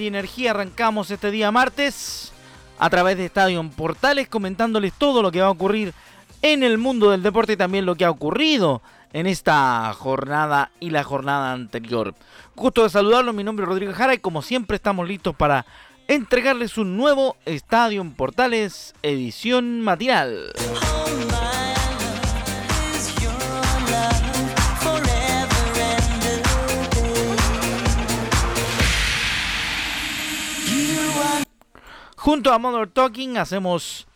Energía arrancamos este día martes a través de Estadio Portales comentándoles todo lo que va a ocurrir en el mundo del deporte y también lo que ha ocurrido en esta jornada y la jornada anterior. Gusto de saludarlo, mi nombre es Rodrigo Jara y como siempre estamos listos para entregarles un nuevo Estadio Portales edición matinal. Junto a Mother Talking hacemos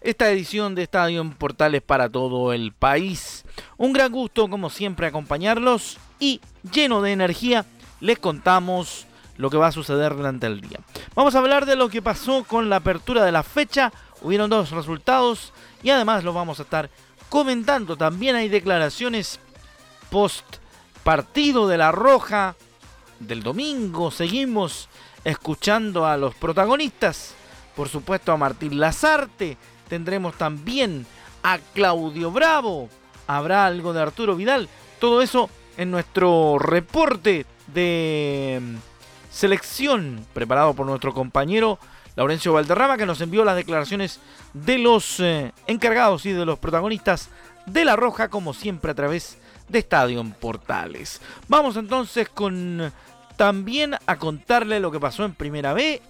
esta edición de Estadio en Portales para todo el país. Un gran gusto, como siempre, acompañarlos y lleno de energía les contamos lo que va a suceder durante el día. Vamos a hablar de lo que pasó con la apertura de la fecha. Hubieron dos resultados y además lo vamos a estar comentando. También hay declaraciones post partido de la Roja del domingo. Seguimos escuchando a los protagonistas por supuesto a Martín Lazarte, tendremos también a Claudio Bravo, habrá algo de Arturo Vidal, todo eso en nuestro reporte de mm, selección preparado por nuestro compañero Laurencio Valderrama que nos envió las declaraciones de los eh, encargados y de los protagonistas de La Roja como siempre a través de Estadio Portales. Vamos entonces con también a contarle lo que pasó en Primera B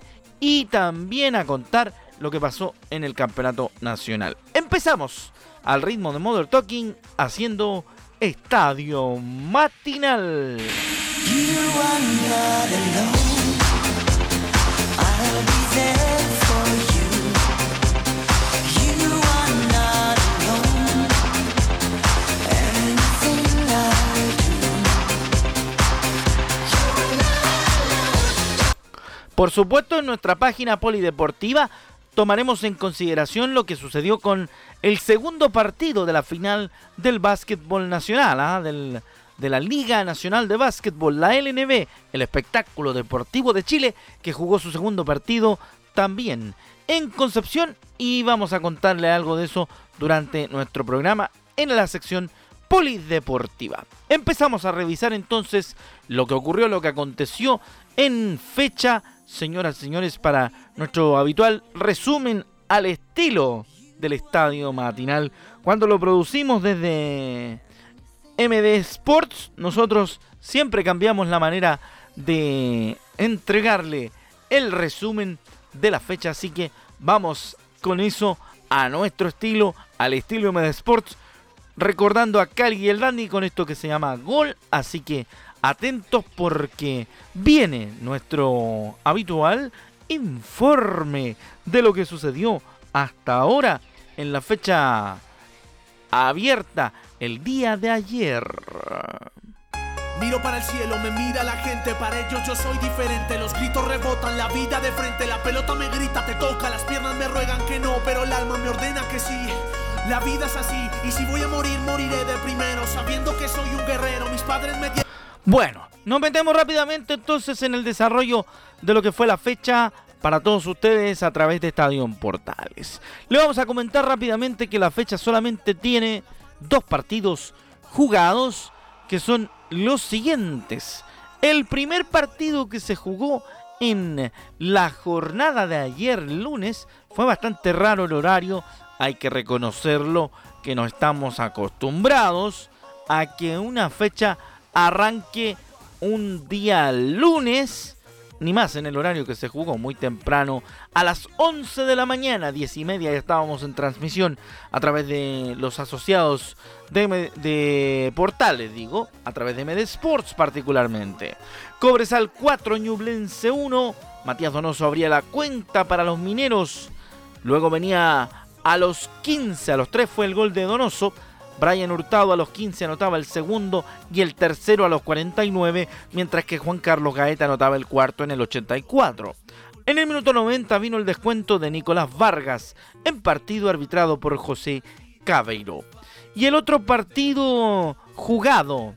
y también a contar lo que pasó en el campeonato nacional. Empezamos al ritmo de Mother Talking haciendo estadio matinal. Por supuesto, en nuestra página polideportiva tomaremos en consideración lo que sucedió con el segundo partido de la final del básquetbol nacional, ¿ah? de la Liga Nacional de Básquetbol, la LNB, el espectáculo deportivo de Chile, que jugó su segundo partido también en Concepción y vamos a contarle algo de eso durante nuestro programa en la sección polideportiva. Empezamos a revisar entonces lo que ocurrió, lo que aconteció en fecha señoras y señores, para nuestro habitual resumen al estilo del estadio matinal. Cuando lo producimos desde MD Sports, nosotros siempre cambiamos la manera de entregarle el resumen de la fecha. Así que vamos con eso a nuestro estilo, al estilo MD Sports. Recordando a Cali y el Dandy con esto que se llama Gol. Así que atentos porque viene nuestro habitual informe de lo que sucedió hasta ahora en la fecha abierta el día de ayer. Miro para el cielo, me mira la gente, para ellos yo soy diferente. Los gritos rebotan, la vida de frente, la pelota me grita, te toca, las piernas me ruegan que no, pero el alma me ordena que sí. La vida es así, y si voy a morir, moriré de primero, sabiendo que soy un guerrero. Mis padres me bueno, nos metemos rápidamente entonces en el desarrollo de lo que fue la fecha para todos ustedes a través de Estadio Portales. Le vamos a comentar rápidamente que la fecha solamente tiene dos partidos jugados que son los siguientes. El primer partido que se jugó en la jornada de ayer lunes fue bastante raro el horario, hay que reconocerlo que no estamos acostumbrados a que una fecha arranque un día lunes, ni más en el horario que se jugó muy temprano, a las 11 de la mañana, 10 y media ya estábamos en transmisión a través de los asociados de, portales, digo, a través de MD Sports particularmente. Cobresal 4, Ñublense 1, Matías Donoso abría la cuenta para los mineros Luego venía a los 15, a los 3 fue el gol de Donoso. Brian Hurtado a los 15 anotaba el segundo y el tercero a los 49, mientras que Juan Carlos Gaeta anotaba el cuarto en el 84. En el minuto 90 vino el descuento de Nicolás Vargas, en partido arbitrado por José Cabeiro. Y el otro partido jugado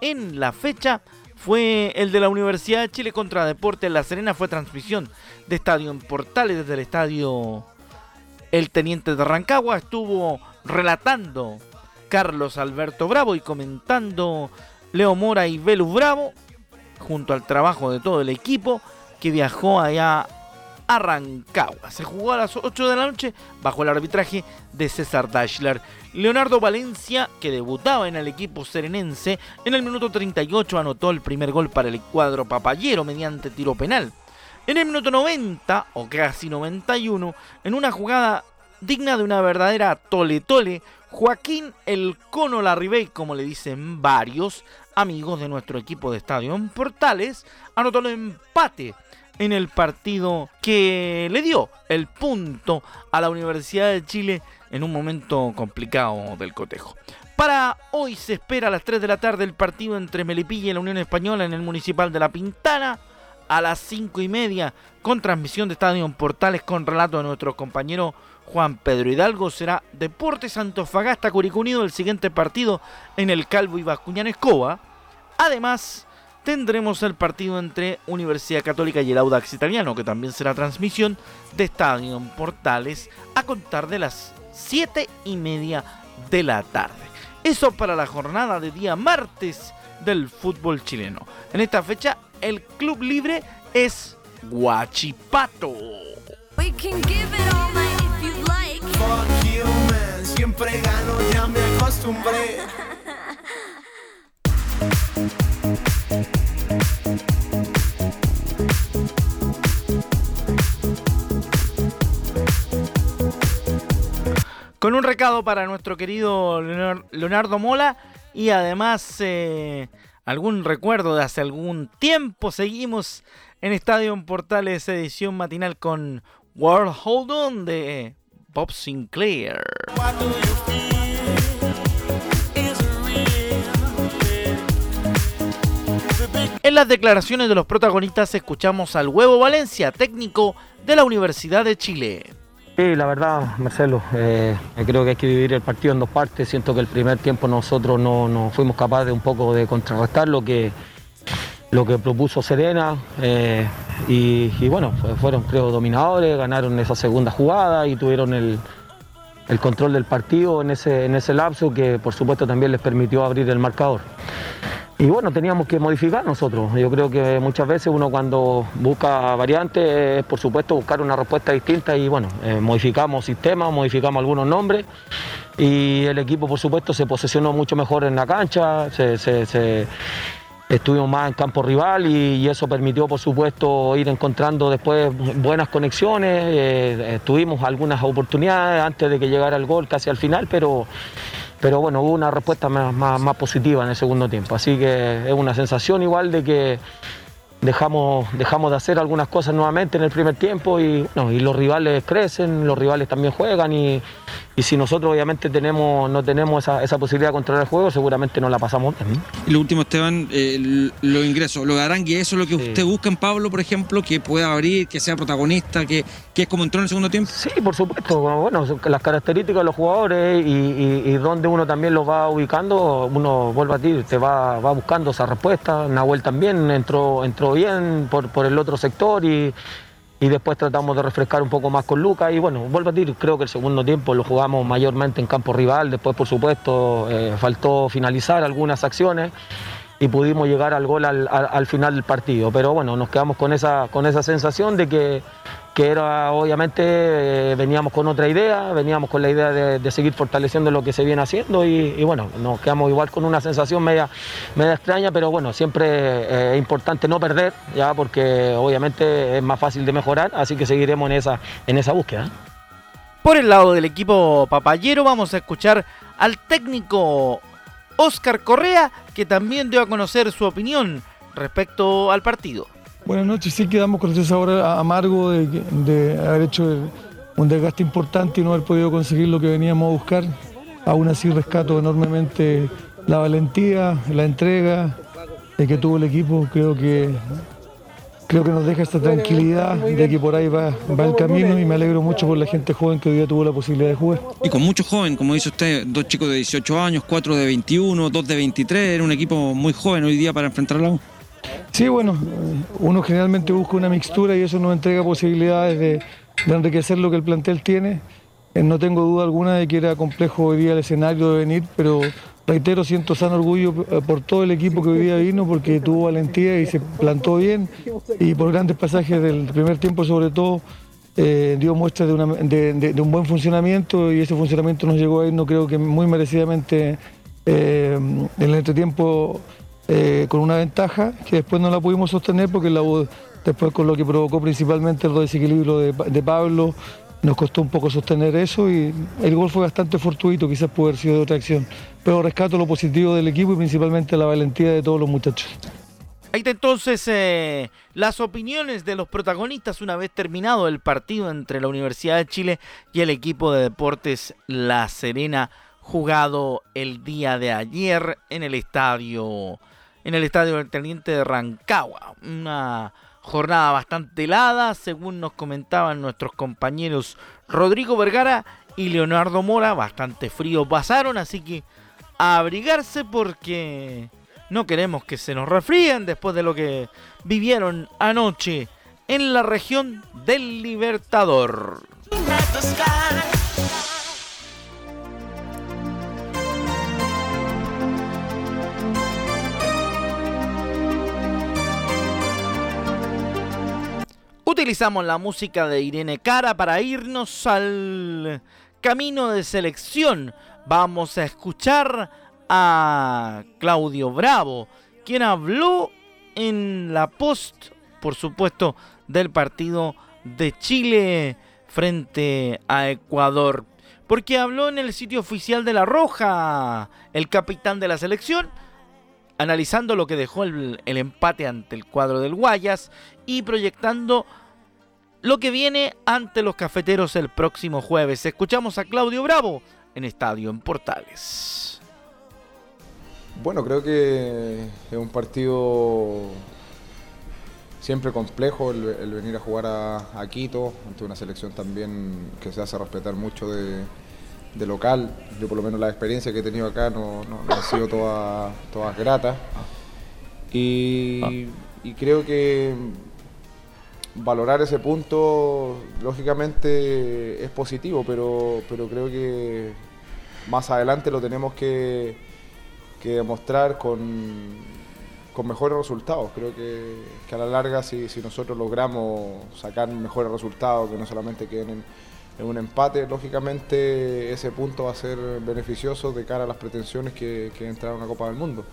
en la fecha fue el de la Universidad de Chile contra Deportes La Serena. Fue transmisión de Estadio en Portales desde el estadio El Teniente de Rancagua. Estuvo relatando Carlos Alberto Bravo y comentando Leo Mora y Velus Bravo, junto al trabajo de todo el equipo que viajó allá a Rancagua. Se jugó a las 8 de la noche bajo el arbitraje de César Dashler. Leonardo Valencia, que debutaba en el equipo serenense, en el minuto 38 anotó el primer gol para el cuadro papayero mediante tiro penal. En el minuto 90, o casi 91, en una jugada digna de una verdadera tole-tole, Joaquín El Cono Larribey, como le dicen varios amigos de nuestro equipo de estadio en Portales, anotó el empate en el partido que le dio el punto a la Universidad de Chile en un momento complicado del cotejo. Para hoy se espera a las 3 de la tarde el partido entre Melipilla y la Unión Española en el Municipal de La Pintana. A las 5 y media, con transmisión de Estadio en Portales con relato de nuestro compañero Juan Pedro Hidalgo será Deportes Antofagasta Curicunido el siguiente partido en el Calvo y Bascuñán Escoba. Además, tendremos el partido entre Universidad Católica y el Audax Italiano, que también será transmisión de Estadio Portales a contar de las 7 y media de la tarde. Eso para la jornada de día martes del fútbol chileno. En esta fecha, el club libre es Guachipato. Siempre gano, ya me acostumbré. Con un recado para nuestro querido Leonardo Mola y además eh, algún recuerdo de hace algún tiempo. Seguimos en Estadio Portales edición matinal con World Hold On de Bob Sinclair. En las declaraciones de los protagonistas escuchamos al Huevo Valencia, técnico de la Universidad de Chile. Sí, la verdad, Marcelo, eh, creo que hay que dividir el partido en dos partes. Siento que el primer tiempo nosotros no, fuimos capaces de un poco de contrarrestar lo que, lo que propuso Serena eh, y, bueno, fueron creo dominadores, ganaron esa segunda jugada y tuvieron el, control del partido en ese, en ese lapso que por supuesto también les permitió abrir el marcador. Y bueno, teníamos que modificar nosotros. Yo creo que muchas veces uno cuando busca variantes es por supuesto buscar una respuesta distinta y bueno, eh, modificamos sistemas, modificamos algunos nombres y el equipo por supuesto se posesionó mucho mejor en la cancha, se estuvimos más en campo rival y, eso permitió, por supuesto, ir encontrando después buenas conexiones. Eh, tuvimos algunas oportunidades antes de que llegara el gol, casi al final, pero, pero bueno, hubo una respuesta más positiva en el segundo tiempo. Así que es una sensación igual de que dejamos, dejamos de hacer algunas cosas nuevamente en el primer tiempo y, y los rivales crecen, los rivales también juegan y, si nosotros obviamente tenemos, no tenemos esa, posibilidad de controlar el juego, seguramente no la pasamos bien. Y lo último, Esteban, eh, los ingresos, lo de Arangui, ¿eso es lo que usted busca en Pablo, por ejemplo, que pueda abrir, que sea protagonista, que, que es como entró en el segundo tiempo? Sí, por supuesto, bueno, las características de los jugadores y, y, donde uno también los va ubicando, uno vuelve a ti, te va, va buscando esa respuesta, Nahuel también entró, entró bien por, por el otro sector y, y después tratamos de refrescar un poco más con Lucas y bueno, vuelvo a decir, creo que el segundo tiempo lo jugamos mayormente en campo rival, después por supuesto eh, faltó finalizar algunas acciones y pudimos llegar al gol al, al, final del partido, pero bueno, nos quedamos con esa, con esa sensación de que que era obviamente eh, veníamos con otra idea, veníamos con la idea de, seguir fortaleciendo lo que se viene haciendo y, bueno, nos quedamos igual con una sensación media, media extraña, pero bueno, siempre eh, es importante no perder, ya porque obviamente es más fácil de mejorar, así que seguiremos en esa, en esa búsqueda. Por el lado del equipo papayero vamos a escuchar al técnico Oscar Correa, que también dio a conocer su opinión respecto al partido. Buenas noches, sí quedamos con ese sabor amargo de, haber hecho un desgaste importante y no haber podido conseguir lo que veníamos a buscar. Aún así rescato enormemente la valentía, la entrega que tuvo el equipo. Creo que creo que nos deja esta tranquilidad de que por ahí va, va el camino y me alegro mucho por la gente joven que hoy día tuvo la posibilidad de jugar. Y con muchos jóvenes, como dice usted, dos chicos de 18 años, cuatro de 21, dos de 23, era un equipo muy joven hoy día para enfrentar la U. Sí, bueno, uno generalmente busca una mixtura y eso nos entrega posibilidades de, de enriquecer lo que el plantel tiene. Eh, no tengo duda alguna de que era complejo hoy día el escenario de venir, pero Reitero, siento san orgullo eh, por todo el equipo que hoy día vino porque tuvo valentía y se plantó bien y por grandes pasajes del primer tiempo sobre todo eh, dio muestra de, un buen funcionamiento y ese funcionamiento nos llegó a ir, no creo que muy merecidamente eh, en el entretiempo con una ventaja que después no la pudimos sostener porque la después con lo que provocó principalmente el desequilibrio de Pablo nos costó un poco sostener eso y el gol fue bastante fortuito, quizás pudo haber sido de otra acción. Pero rescato lo positivo del equipo y principalmente la valentía de todos los muchachos. Ahí está entonces eh, las opiniones de los protagonistas una vez terminado el partido entre la Universidad de Chile y el equipo de deportes La Serena jugado el día de ayer en el estadio en el estadio del Teniente de Rancagua. Una Jornada bastante helada, según nos comentaban nuestros compañeros Rodrigo Vergara y Leonardo Mora. Bastante frío pasaron, así que a abrigarse porque no queremos que se nos refríen después de lo que vivieron anoche en la región del Libertador. Utilizamos la música de Irene Cara para irnos al camino de selección. Vamos a escuchar a Claudio Bravo, quien habló en la post, por supuesto, del partido de Chile frente a Ecuador. Porque habló en el sitio oficial de La Roja, el capitán de la selección, analizando lo que dejó el, empate ante el cuadro del Guayas y proyectando lo que viene ante los cafeteros el próximo jueves. Escuchamos a Claudio Bravo en Estadio en Portales. Bueno, creo que es un partido siempre complejo el, venir a jugar a, Quito, ante una selección también que se hace respetar mucho de, local. Yo por lo menos la experiencia que he tenido acá no, ha sido todas toda gratas. y creo que valorar ese punto, lógicamente es positivo, pero, pero creo que más adelante lo tenemos que, demostrar con, con, mejores resultados. Creo que, a la larga, si, nosotros logramos sacar mejores resultados, que no solamente queden en, en, un empate, lógicamente ese punto va a ser beneficioso de cara a las pretensiones que, que entrar a una Copa del Mundo.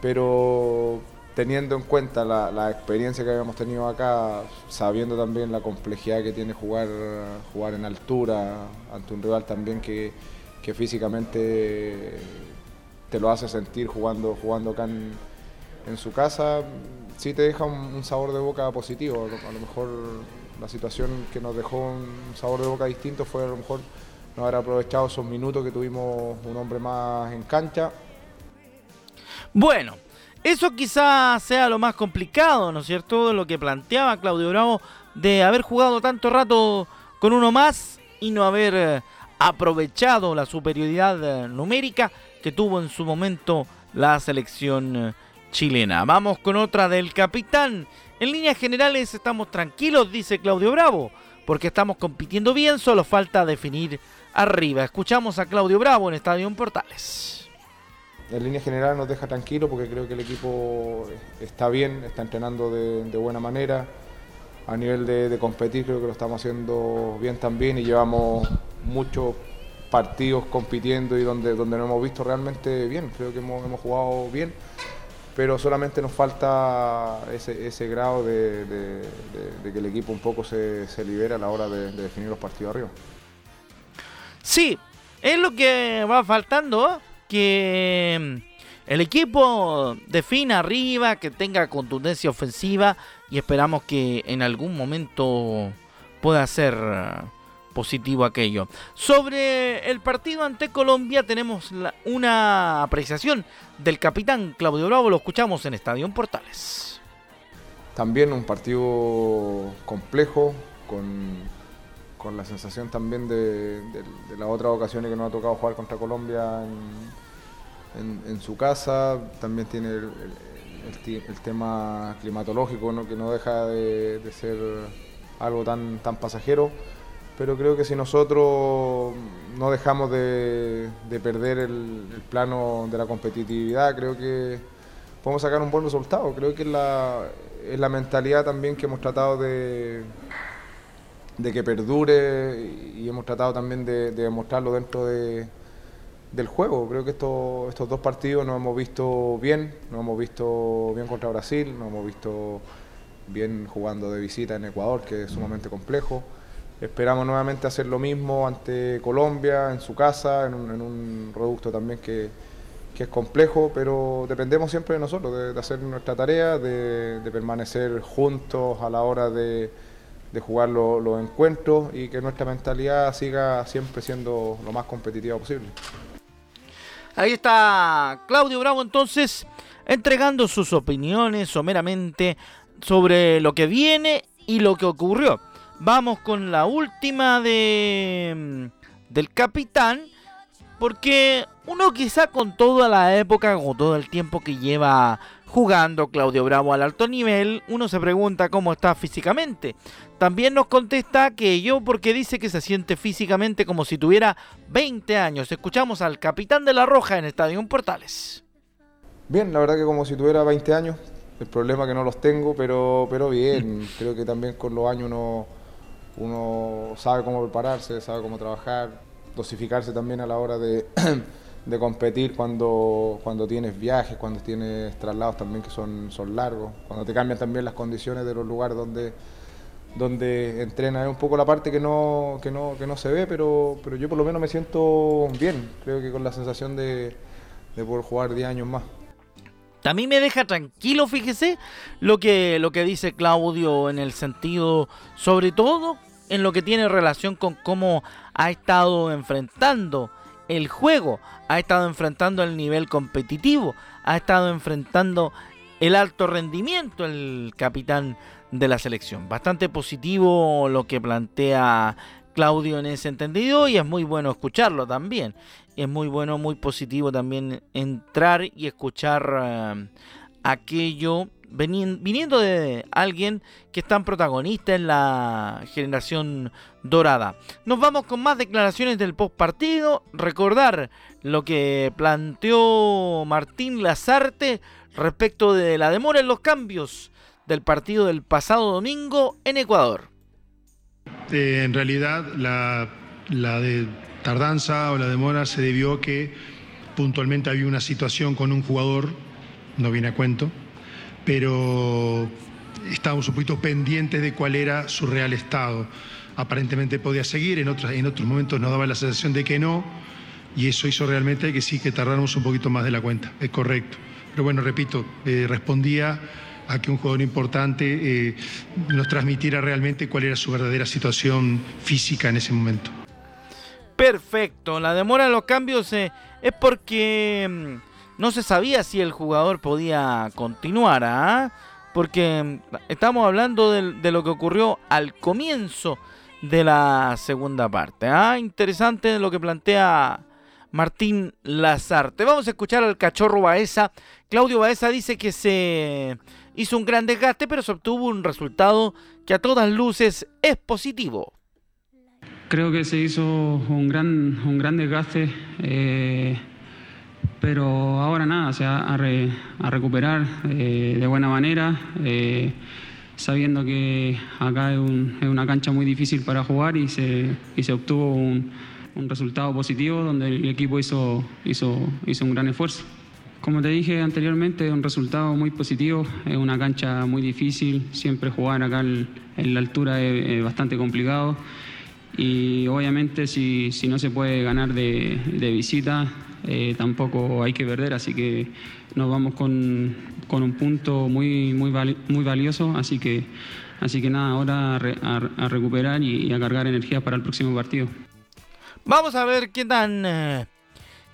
Pero teniendo en cuenta la, experiencia que habíamos tenido acá, sabiendo también la complejidad que tiene jugar, jugar en altura ante un rival también que, físicamente te lo hace sentir jugando, jugando acá en, su casa, sí te deja un, sabor de boca positivo. A lo, mejor la situación que nos dejó un sabor de boca distinto fue a lo mejor no haber aprovechado esos minutos que tuvimos un hombre más en cancha. Bueno, eso quizás sea lo más complicado, ¿no es cierto? Lo que planteaba Claudio Bravo de haber jugado tanto rato con uno más y no haber eh, aprovechado la superioridad eh, numérica que tuvo en su momento la selección eh, chilena. Vamos con otra del capitán. En líneas generales estamos tranquilos, dice Claudio Bravo, porque estamos compitiendo bien, solo falta definir arriba. Escuchamos a Claudio Bravo en Estadio Portales en línea general nos deja tranquilo porque creo que el equipo está bien, está entrenando de, buena manera. A nivel de, competir creo que lo estamos haciendo bien también y llevamos muchos partidos compitiendo y donde, donde nos hemos visto realmente bien. Creo que hemos, jugado bien, pero solamente nos falta ese, grado de, que el equipo un poco se, se libera a la hora de, definir los partidos arriba. Sí, es lo que va faltando que mm, el equipo defina arriba, que tenga contundencia ofensiva y esperamos que en algún momento pueda ser positivo aquello. Sobre el partido ante Colombia tenemos una apreciación del capitán Claudio Bravo, lo escuchamos en Estadio Portales. También un partido complejo, con, la sensación también de, las otras ocasiones que nos ha tocado jugar contra Colombia en, su casa, también tiene el, tema climatológico que no deja de, ser algo tan, tan pasajero pero creo que si nosotros no dejamos de, perder el, plano de la competitividad, creo que podemos sacar un buen resultado. Creo que es la, es la mentalidad también que hemos tratado de, de que perdure y hemos tratado también de, demostrarlo dentro de, del juego. Creo que estos, estos dos partidos nos hemos visto bien, nos hemos visto bien contra Brasil, nos hemos visto bien jugando de visita en Ecuador, que es sumamente complejo. Esperamos nuevamente hacer lo mismo ante Colombia, en su casa, en un, producto también que, es complejo, pero dependemos siempre de nosotros, de, hacer nuestra tarea, de, permanecer juntos a la hora de, jugar los encuentros y que nuestra mentalidad siga siempre siendo lo más competitiva posible. Ahí está Claudio Bravo entonces entregando sus opiniones someramente sobre lo que viene y lo que ocurrió. Vamos con la última de mm, del capitán. Porque uno quizá con toda la época, con todo el tiempo que lleva jugando Claudio Bravo al alto nivel, uno se pregunta cómo está físicamente. También nos contesta que yo porque dice que se siente físicamente como si tuviera 20 años. Escuchamos al capitán de la Roja en Estadio Portales. Bien, la verdad que como si tuviera 20 años. El problema es que no los tengo, pero, pero bien. Creo que también con los años uno uno sabe cómo prepararse, sabe cómo trabajar, dosificarse también a la hora de, competir cuando, cuando tienes viajes, cuando tienes traslados también que son, son largos, cuando te cambian también las condiciones de los lugares donde, donde entrena. Es un poco la parte que no, que no, que no se ve, pero, pero yo por lo menos me siento bien, creo que con la sensación de, de poder jugar 10 años más. A mí me deja tranquilo, fíjese, lo que, lo que dice Claudio en el sentido, sobre todo, en lo que tiene relación con cómo ha estado enfrentando el juego, ha estado enfrentando el nivel competitivo, ha estado enfrentando el alto rendimiento el capitán de la selección. Bastante positivo lo que plantea Claudio en ese entendido y es muy bueno escucharlo también es muy bueno, muy positivo también entrar y escuchar eh, aquello viniendo de alguien que es tan protagonista en la generación dorada. Nos vamos con más declaraciones del post partido. Recordar lo que planteó Martín Lazarte respecto de la demora en los cambios del partido del pasado domingo en Ecuador. Eh, en realidad, la, la de tardanza o la demora se debió a que puntualmente había una situación con un jugador, no viene a cuento, pero estábamos un poquito pendientes de cuál era su real estado. Aparentemente podía seguir, en otros, en otros momentos nos daba la sensación de que no, y eso hizo realmente que sí, que tardáramos un poquito más de la cuenta, es correcto. Pero bueno, repito, eh, respondía a que un jugador importante eh, nos transmitiera realmente cuál era su verdadera situación física en ese momento. Perfecto, la demora en los cambios eh, es porque mm, no se sabía si el jugador podía continuar, ¿ah? porque estamos hablando de, lo que ocurrió al comienzo de la segunda parte. ¿ah? Interesante lo que plantea Martín Lazarte. Vamos a escuchar al cachorro Baeza. Claudio Baeza dice que se hizo un gran desgaste, pero se obtuvo un resultado que a todas luces es positivo creo que se hizo un gran, un gran desgaste, eh, pero ahora nada, o sea, a, recuperar eh, de buena manera, eh, sabiendo que acá es, una cancha muy difícil para jugar y se, y se obtuvo un, un, resultado positivo donde el equipo hizo, hizo, hizo un gran esfuerzo. Como te dije anteriormente, un resultado muy positivo, es una cancha muy difícil, siempre jugar acá en la altura es bastante complicado y obviamente si, no se puede ganar de, visita, eh, tampoco hay que perder, así que nos vamos con, un punto muy, muy, muy valioso, así que así que nada, ahora a, recuperar y, a cargar energía para el próximo partido. Vamos a ver qué tan, eh,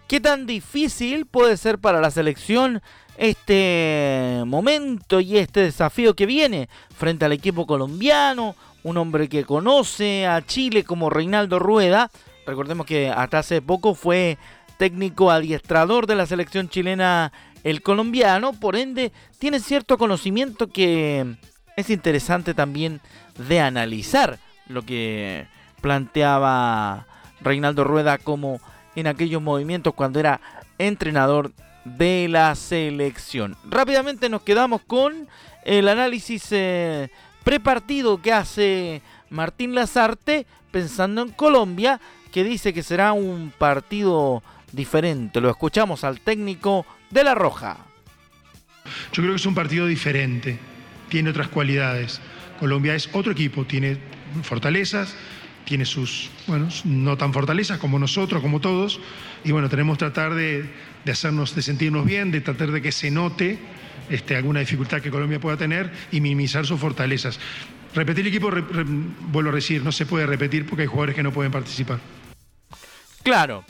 qué tan difícil puede ser para la selección este momento y este desafío que viene frente al equipo colombiano, un hombre que conoce a Chile como Reinaldo Rueda. Recordemos que hasta hace poco fue técnico adiestrador de la selección chilena el colombiano, por ende tiene cierto conocimiento que es interesante también de analizar lo que planteaba Reinaldo Rueda como en aquellos movimientos cuando era entrenador de la selección. Rápidamente nos quedamos con el análisis eh, prepartido que hace Martín Lazarte pensando en Colombia, que dice que será un partido diferente. Lo escuchamos al técnico de La Roja. Yo creo que es un partido diferente, tiene otras cualidades. Colombia es otro equipo, tiene fortalezas, tiene sus, bueno, no tan fortalezas como nosotros, como todos, y bueno, tenemos que tratar de, hacernos, de sentirnos bien, de tratar de que se note este, alguna dificultad que Colombia pueda tener y minimizar sus fortalezas. Repetir el equipo, vuelvo a decir, no se puede repetir porque hay jugadores que no pueden participar. Claro,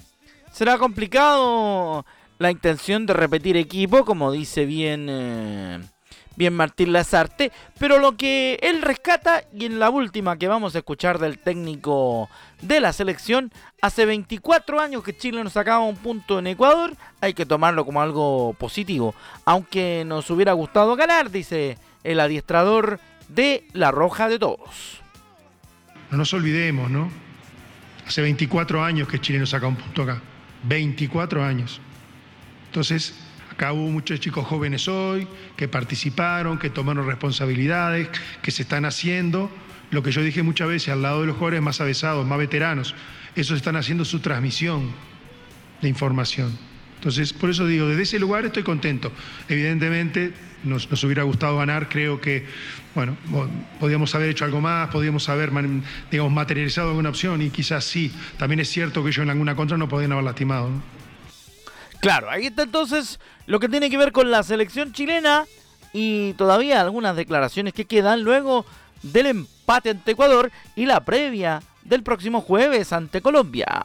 será complicado la intención de repetir equipo, como dice bien, eh, bien Martín Lazarte, pero lo que él rescata, y en la última que vamos a escuchar del técnico de la selección, hace 24 años que Chile nos sacaba un punto en Ecuador, hay que tomarlo como algo positivo, aunque nos hubiera gustado ganar, dice el adiestrador de la Roja de Todos. No nos olvidemos, ¿no? Hace 24 años que Chile nos saca un punto acá. 24 años. Entonces, acá hubo muchos chicos jóvenes hoy que participaron, que tomaron responsabilidades, que se están haciendo. Lo que yo dije muchas veces, al lado de los jóvenes más avesados, más veteranos, esos están haciendo su transmisión de información. Entonces, por eso digo, desde ese lugar estoy contento. Evidentemente, nos, hubiera gustado ganar, creo que, bueno, podíamos haber hecho algo más, podíamos haber, digamos, materializado alguna opción y quizás sí. También es cierto que ellos en alguna contra no podían haber lastimado. Claro, ahí está entonces lo que tiene que ver con la selección chilena y todavía algunas declaraciones que quedan luego del empate ante Ecuador y la previa del próximo jueves ante Colombia.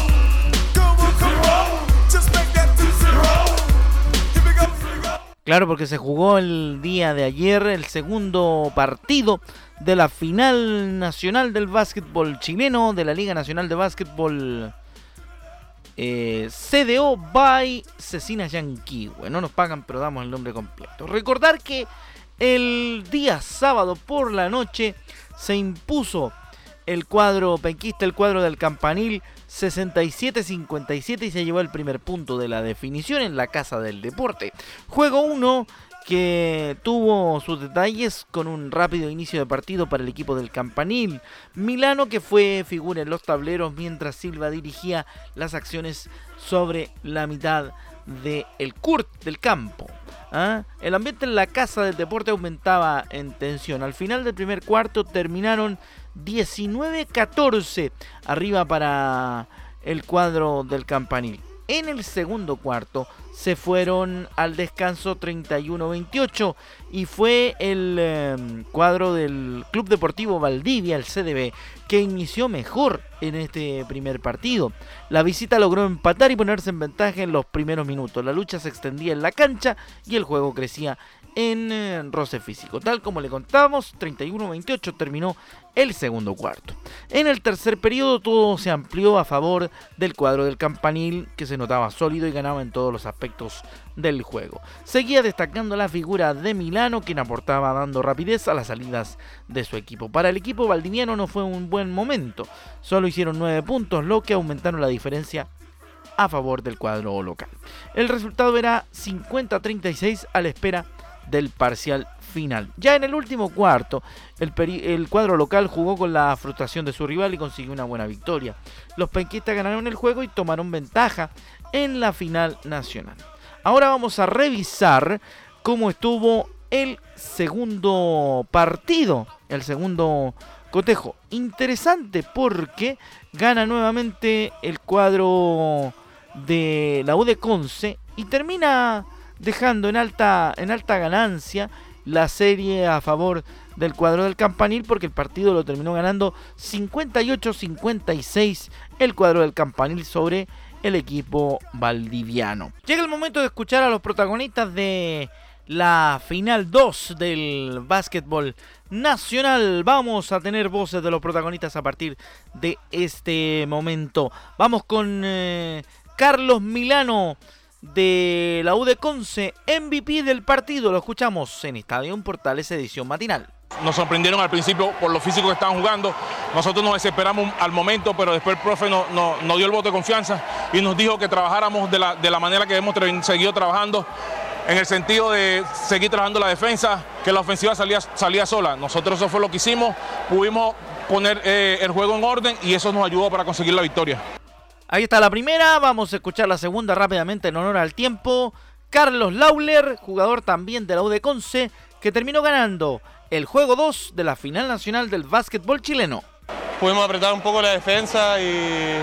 Claro, porque se jugó el día de ayer el segundo partido de la final nacional del básquetbol chileno, de la Liga Nacional de Básquetbol eh, CDO by Cecina Yankee. No nos pagan, pero damos el nombre completo. Recordar que el día sábado por la noche se impuso el cuadro penquista, el cuadro del campanil 67-57 y se llevó el primer punto de la definición en la Casa del Deporte. Juego 1 que tuvo sus detalles con un rápido inicio de partido para el equipo del campanil. Milano que fue figura en los tableros mientras Silva dirigía las acciones sobre la mitad del del campo. ¿ah? El ambiente en la casa del deporte aumentaba en tensión. Al final del primer cuarto terminaron 19-14 arriba para el cuadro del campanil. En el segundo cuarto se fueron al descanso 31-28 y fue el em, cuadro del Club Deportivo Valdivia, el CDB, que inició mejor en este primer partido. La visita logró empatar y ponerse en ventaja en los primeros minutos. La lucha se extendía en la cancha y el juego crecía en eh, roce físico. Tal como le contábamos, 31-28 terminó el segundo cuarto. En el tercer periodo todo se amplió a favor del cuadro del campanil que se notaba sólido y ganaba en todos los aspectos del juego. Seguía destacando la figura de Milano quien aportaba dando rapidez a las salidas de su equipo. Para el equipo valdiviano no fue un buen momento, solo hicieron 9 puntos, lo que aumentaron la diferencia a favor del cuadro local. El resultado era 50-36 a la espera del parcial final. Ya en el último cuarto, el, cuadro local jugó con la frustración de su rival y consiguió una buena victoria. Los penquistas ganaron el juego y tomaron ventaja en la final nacional. Ahora vamos a revisar cómo estuvo el segundo partido, el segundo cotejo. Interesante porque gana nuevamente el cuadro de la U de Conce y termina dejando en alta, en alta ganancia la serie a favor del cuadro del Campanil porque el partido lo terminó ganando 58-56 el cuadro del Campanil sobre el equipo valdiviano. Llega el momento de escuchar a los protagonistas de la final 2 del básquetbol nacional. Vamos a tener voces de los protagonistas a partir de este momento. Vamos con eh, Carlos Milano de la U Conce, MVP del partido. Lo escuchamos en Estadio Portales edición matinal. Nos sorprendieron al principio por lo físico que estaban jugando. Nosotros nos desesperamos al momento, pero después el profe nos, dio el voto de confianza y nos dijo que trabajáramos de la, de la manera que hemos seguido trabajando, en el sentido de seguir trabajando la defensa, que la ofensiva salía, salía sola. Nosotros eso fue lo que hicimos, pudimos poner eh, el juego en orden y eso nos ayudó para conseguir la victoria. Ahí está la primera, vamos a escuchar la segunda rápidamente en honor al tiempo. Carlos Lauler, jugador también de la UD Conce, que terminó ganando el juego 2 de la final nacional del básquetbol chileno. Pudimos apretar un poco la defensa y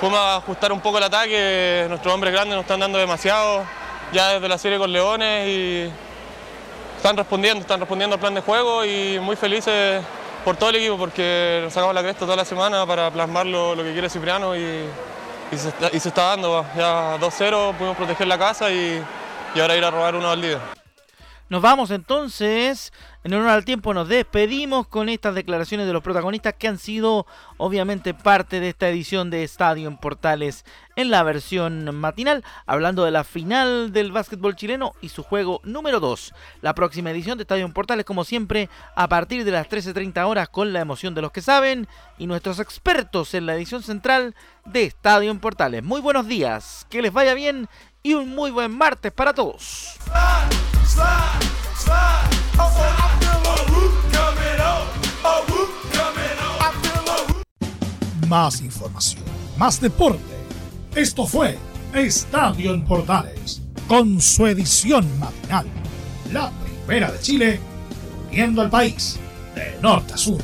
pudimos ajustar un poco el ataque. Nuestros hombres grandes nos están dando demasiado ya desde la serie con Leones y están respondiendo, están respondiendo al plan de juego y muy felices por todo el equipo porque nos sacamos la cresta toda la semana para plasmar lo, que quiere Cipriano y, se, está, dando. Ya 2-0 pudimos proteger la casa y, y ahora ir a robar uno al líder. Nos vamos entonces, en honor al tiempo nos despedimos con estas declaraciones de los protagonistas que han sido obviamente parte de esta edición de Estadio en Portales en la versión matinal, hablando de la final del básquetbol chileno y su juego número 2. La próxima edición de Estadio en Portales, como siempre, a partir de las 13.30 horas con la emoción de los que saben y nuestros expertos en la edición central de Estadio en Portales. Muy buenos días, que les vaya bien y un muy buen martes para todos. Más información, más deporte. Esto fue Estadio en Portales, con su edición matinal. La primera de Chile, viendo al país de norte a sur.